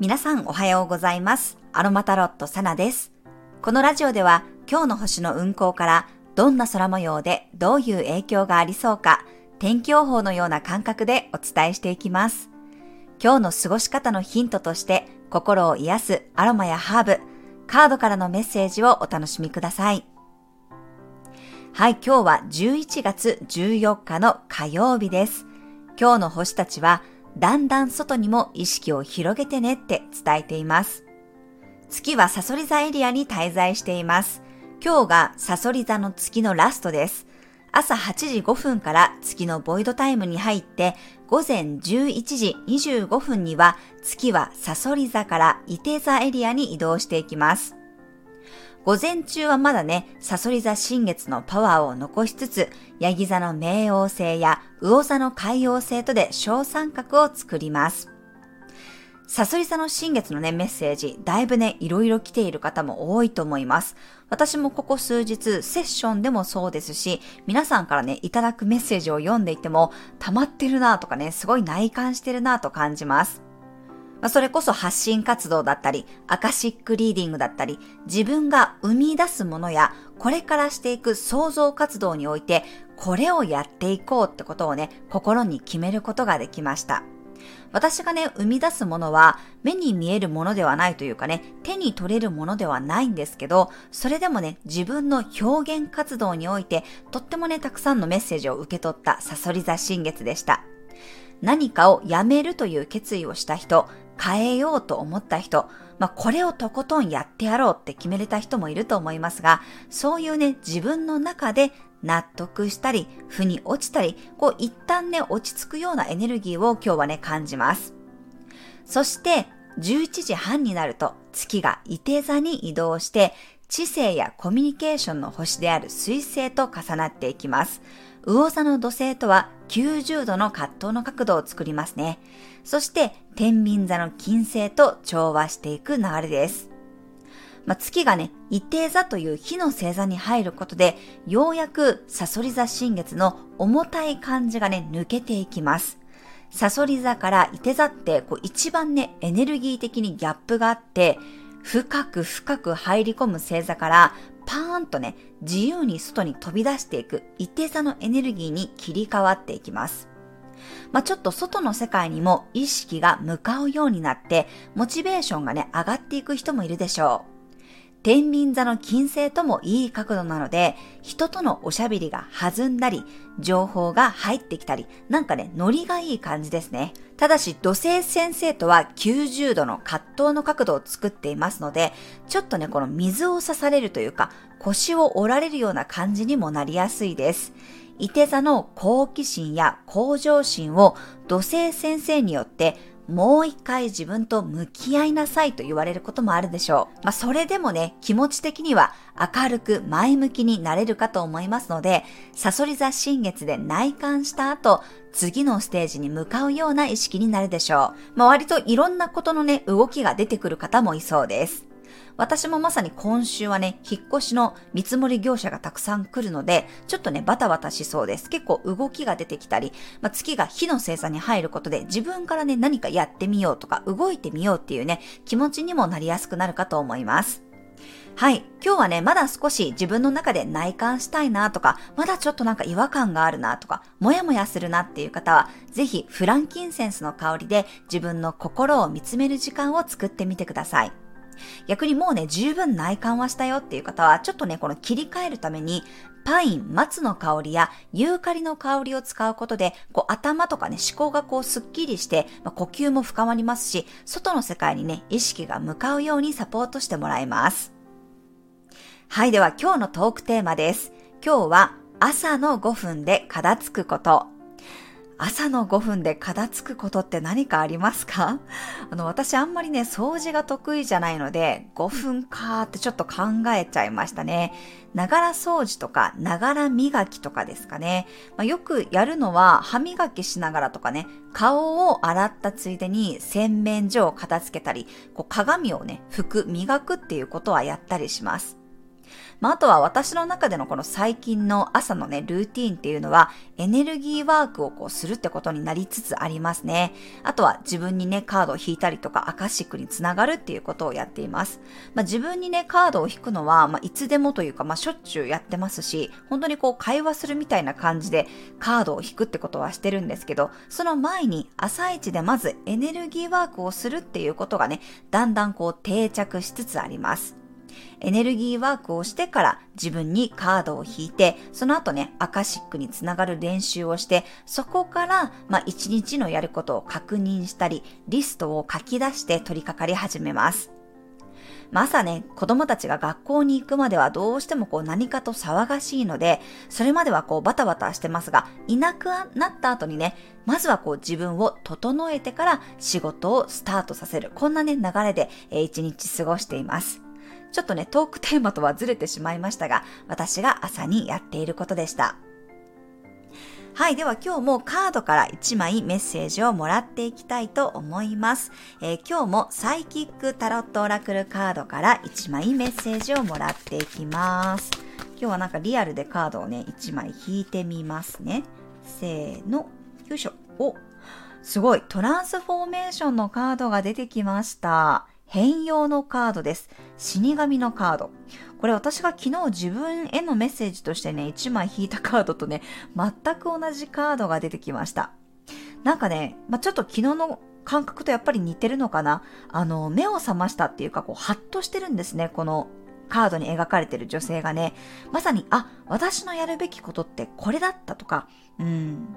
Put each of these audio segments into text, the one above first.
皆さんおはようございます。アロマタロットサナです。このラジオでは今日の星の運行からどんな空模様でどういう影響がありそうか天気予報のような感覚でお伝えしていきます。今日の過ごし方のヒントとして心を癒すアロマやハーブ、カードからのメッセージをお楽しみください。はい、今日は11月14日の火曜日です。今日の星たちはだんだん外にも意識を広げてねって伝えています。月はサソリ座エリアに滞在しています。今日がサソリ座の月のラストです。朝8時5分から月のボイドタイムに入って、午前11時25分には月はサソリ座から伊手座エリアに移動していきます。午前中はまだね、サソリ座新月のパワーを残しつつ、ヤギ座の冥王星や魚座の海王星とで小三角を作ります。サソリ座の新月のね、メッセージ、だいぶね、いろいろ来ている方も多いと思います。私もここ数日、セッションでもそうですし、皆さんからね、いただくメッセージを読んでいても、溜まってるなとかね、すごい内観してるなと感じます。まあ、それこそ発信活動だったり、アカシックリーディングだったり、自分が生み出すものや、これからしていく創造活動において、これをやっていこうってことをね、心に決めることができました。私がね、生み出すものは目に見えるものではないというかね、手に取れるものではないんですけど、それでもね、自分の表現活動において、とってもね、たくさんのメッセージを受け取ったサソリ座新月でした。何かをやめるという決意をした人、変えようと思った人、まあ、これをとことんやってやろうって決めれた人もいると思いますが、そういうね、自分の中で納得したり、負に落ちたり、こう一旦ね、落ち着くようなエネルギーを今日はね、感じます。そして、11時半になると月が伊手座に移動して、知性やコミュニケーションの星である水星と重なっていきます。魚座の土星とは90度の葛藤の角度を作りますね。そして、天秤座の金星と調和していく流れです。まあ、月がね、一定座という火の星座に入ることで、ようやくサソリ座新月の重たい感じがね、抜けていきます。サソリ座から伊手座ってこう一番ね、エネルギー的にギャップがあって、深く深く入り込む星座からパーンとね、自由に外に飛び出していく一定差のエネルギーに切り替わっていきます。まあ、ちょっと外の世界にも意識が向かうようになって、モチベーションがね、上がっていく人もいるでしょう。天秤座の金星ともいい角度なので、人とのおしゃべりが弾んだり、情報が入ってきたり、なんかね、ノリがいい感じですね。ただし、土星先生とは90度の葛藤の角度を作っていますので、ちょっとね、この水を刺されるというか、腰を折られるような感じにもなりやすいです。伊手座の好奇心や向上心を土星先生によってもう一回自分と向き合いなさいと言われることもあるでしょう。まあ、それでもね、気持ち的には明るく前向きになれるかと思いますので、サソリ座新月で内観した後、次のステージに向かうような意識になるでしょう。まあ、割といろんなことのね、動きが出てくる方もいそうです。私もまさに今週はね、引っ越しの見積もり業者がたくさん来るので、ちょっとね、バタバタしそうです。結構動きが出てきたり、まあ、月が火の星座に入ることで自分からね、何かやってみようとか動いてみようっていうね、気持ちにもなりやすくなるかと思います。はい。今日はね、まだ少し自分の中で内観したいなとか、まだちょっとなんか違和感があるなとか、もやもやするなっていう方は、ぜひフランキンセンスの香りで自分の心を見つめる時間を作ってみてください。逆にもうね、十分内観はしたよっていう方は、ちょっとね、この切り替えるために、パイン、松の香りやユーカリの香りを使うことで、こう頭とかね、思考がこうスッキリして、まあ、呼吸も深まりますし、外の世界にね、意識が向かうようにサポートしてもらえます。はい、では今日のトークテーマです。今日は朝の5分で片付くこと。朝の5分で片付くことって何かありますか？あの、私あんまりね、掃除が得意じゃないので、5分かーってちょっと考えちゃいましたね。ながら掃除とか、ながら磨きとかですかね。まあ、よくやるのは、歯磨きしながらとかね、顔を洗ったついでに洗面所を片付けたり、こう鏡をね、拭く、磨くっていうことはやったりします。まあ、あとは私の中でのこの最近の朝のね、ルーティーンっていうのは、エネルギーワークをこうするってことになりつつありますね。あとは自分にね、カードを引いたりとか、アカシックにつながるっていうことをやっています。まあ、自分にね、カードを引くのは、まあ、いつでもというか、まあ、しょっちゅうやってますし、本当にこう会話するみたいな感じでカードを引くってことはしてるんですけど、その前に朝一でまずエネルギーワークをするっていうことがね、だんだんこう定着しつつあります。エネルギーワークをしてから自分にカードを引いて、その後ね、アカシックにつながる練習をして、そこから、まあ、一日のやることを確認したり、リストを書き出して取り掛かり始めます。まあ、朝ね、子供たちが学校に行くまではどうしてもこう何かと騒がしいので、それまではこうバタバタしてますが、いなくなった後にね、まずはこう自分を整えてから仕事をスタートさせる。こんなね、流れで一日過ごしています。ちょっとね、トークテーマとはずれてしまいましたが、私が朝にやっていることでした。はい。では今日もカードから1枚メッセージをもらっていきたいと思います。えー、今日もサイキックタロットオラクルカードから1枚メッセージをもらっていきます。今日はなんかリアルでカードをね、1枚引いてみますね。せーの。よいしょ。お、すごい。トランスフォーメーションのカードが出てきました。変容のカードです。死神のカード。これ私が昨日自分へのメッセージとしてね、1枚引いたカードとね、全く同じカードが出てきました。なんかね、まあ、ちょっと昨日の感覚とやっぱり似てるのかなあの、目を覚ましたっていうか、こう、ハッとしてるんですね、このカードに描かれてる女性がね、まさに、あ、私のやるべきことってこれだったとか、うん、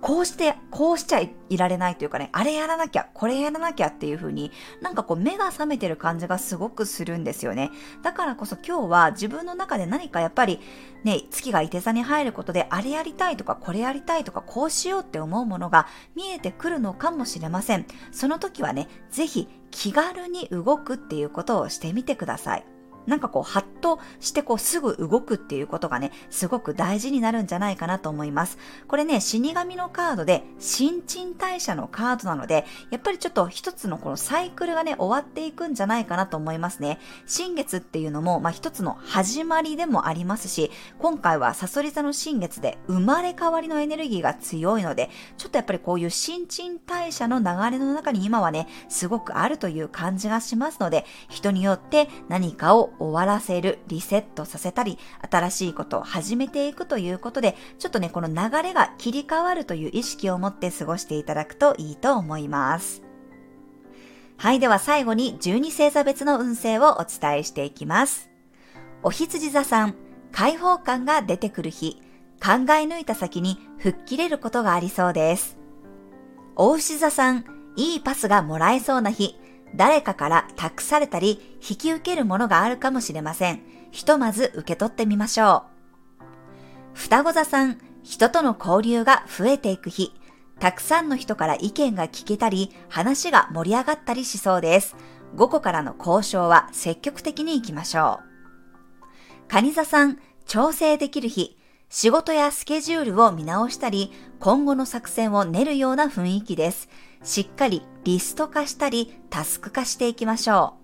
こうして、こうしちゃいられないというかね、あれやらなきゃ、これやらなきゃっていう風に、なんかこう目が覚めてる感じがすごくするんですよね。だからこそ今日は自分の中で何かやっぱりね、月がいて座に入ることで、あれやりたいとか、これやりたいとか、こうしようって思うものが見えてくるのかもしれません。その時はね、ぜひ気軽に動くっていうことをしてみてください。なんかこう、ハッとしてこう、すぐ動くっていうことがね、すごく大事になるんじゃないかなと思います。これね、死神のカードで、新陳代謝のカードなので、やっぱりちょっと一つのこのサイクルがね、終わっていくんじゃないかなと思いますね。新月っていうのも、まあ一つの始まりでもありますし、今回はサソリ座の新月で生まれ変わりのエネルギーが強いので、ちょっとやっぱりこういう新陳代謝の流れの中に今はね、すごくあるという感じがしますので、人によって何かを終わらせる、リセットさせたり、新しいことを始めていくということで、ちょっとね、この流れが切り替わるという意識を持って過ごしていただくといいと思います。はい、では最後に12星座別の運勢をお伝えしていきます。お羊座さん、開放感が出てくる日、考え抜いた先に吹っ切れることがありそうです。お牛座さん、いいパスがもらえそうな日、誰かから託されたり引き受けるものがあるかもしれません。ひとまず受け取ってみましょう。双子座さん、人との交流が増えていく日、たくさんの人から意見が聞けたり、話が盛り上がったりしそうです。午後からの交渉は積極的に行きましょう。蟹座さん、調整できる日、仕事やスケジュールを見直したり、今後の作戦を練るような雰囲気です。しっかりリスト化したりタスク化していきましょ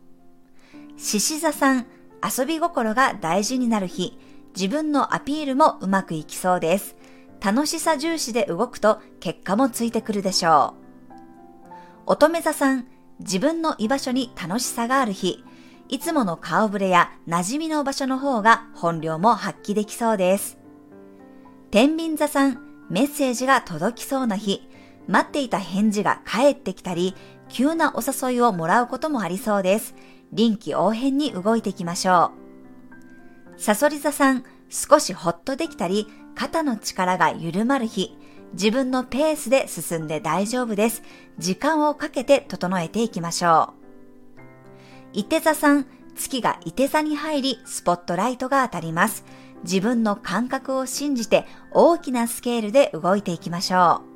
う。獅子座さん、遊び心が大事になる日、自分のアピールもうまくいきそうです。楽しさ重視で動くと結果もついてくるでしょう。乙女座さん、自分の居場所に楽しさがある日、いつもの顔ぶれや馴染みの場所の方が本領も発揮できそうです。天秤座さん、メッセージが届きそうな日、待っていた返事が返ってきたり、急なお誘いをもらうこともありそうです。臨機応変に動いていきましょう。サソリ座さん、少しほっとできたり、肩の力が緩まる日、自分のペースで進んで大丈夫です。時間をかけて整えていきましょう。伊手座さん、月が伊手座に入り、スポットライトが当たります。自分の感覚を信じて大きなスケールで動いていきましょう。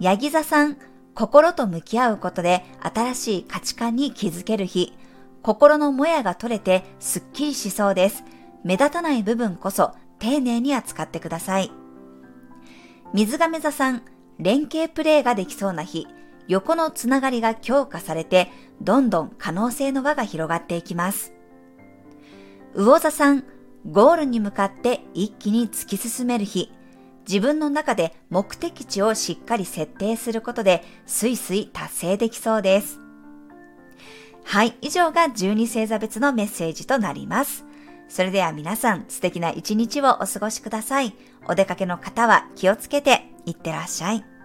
ヤギ座さん、心と向き合うことで新しい価値観に気づける日、心のもやが取れてすっきりしそうです。目立たない部分こそ丁寧に扱ってください。水亀座さん、連携プレーができそうな日、横のつながりが強化されて、どんどん可能性の輪が広がっていきます。魚座さん、ゴールに向かって一気に突き進める日。自分の中で目的地をしっかり設定することで、すいすい達成できそうです。はい、以上が12星座別のメッセージとなります。それでは皆さん素敵な一日をお過ごしください。お出かけの方は気をつけていってらっしゃい。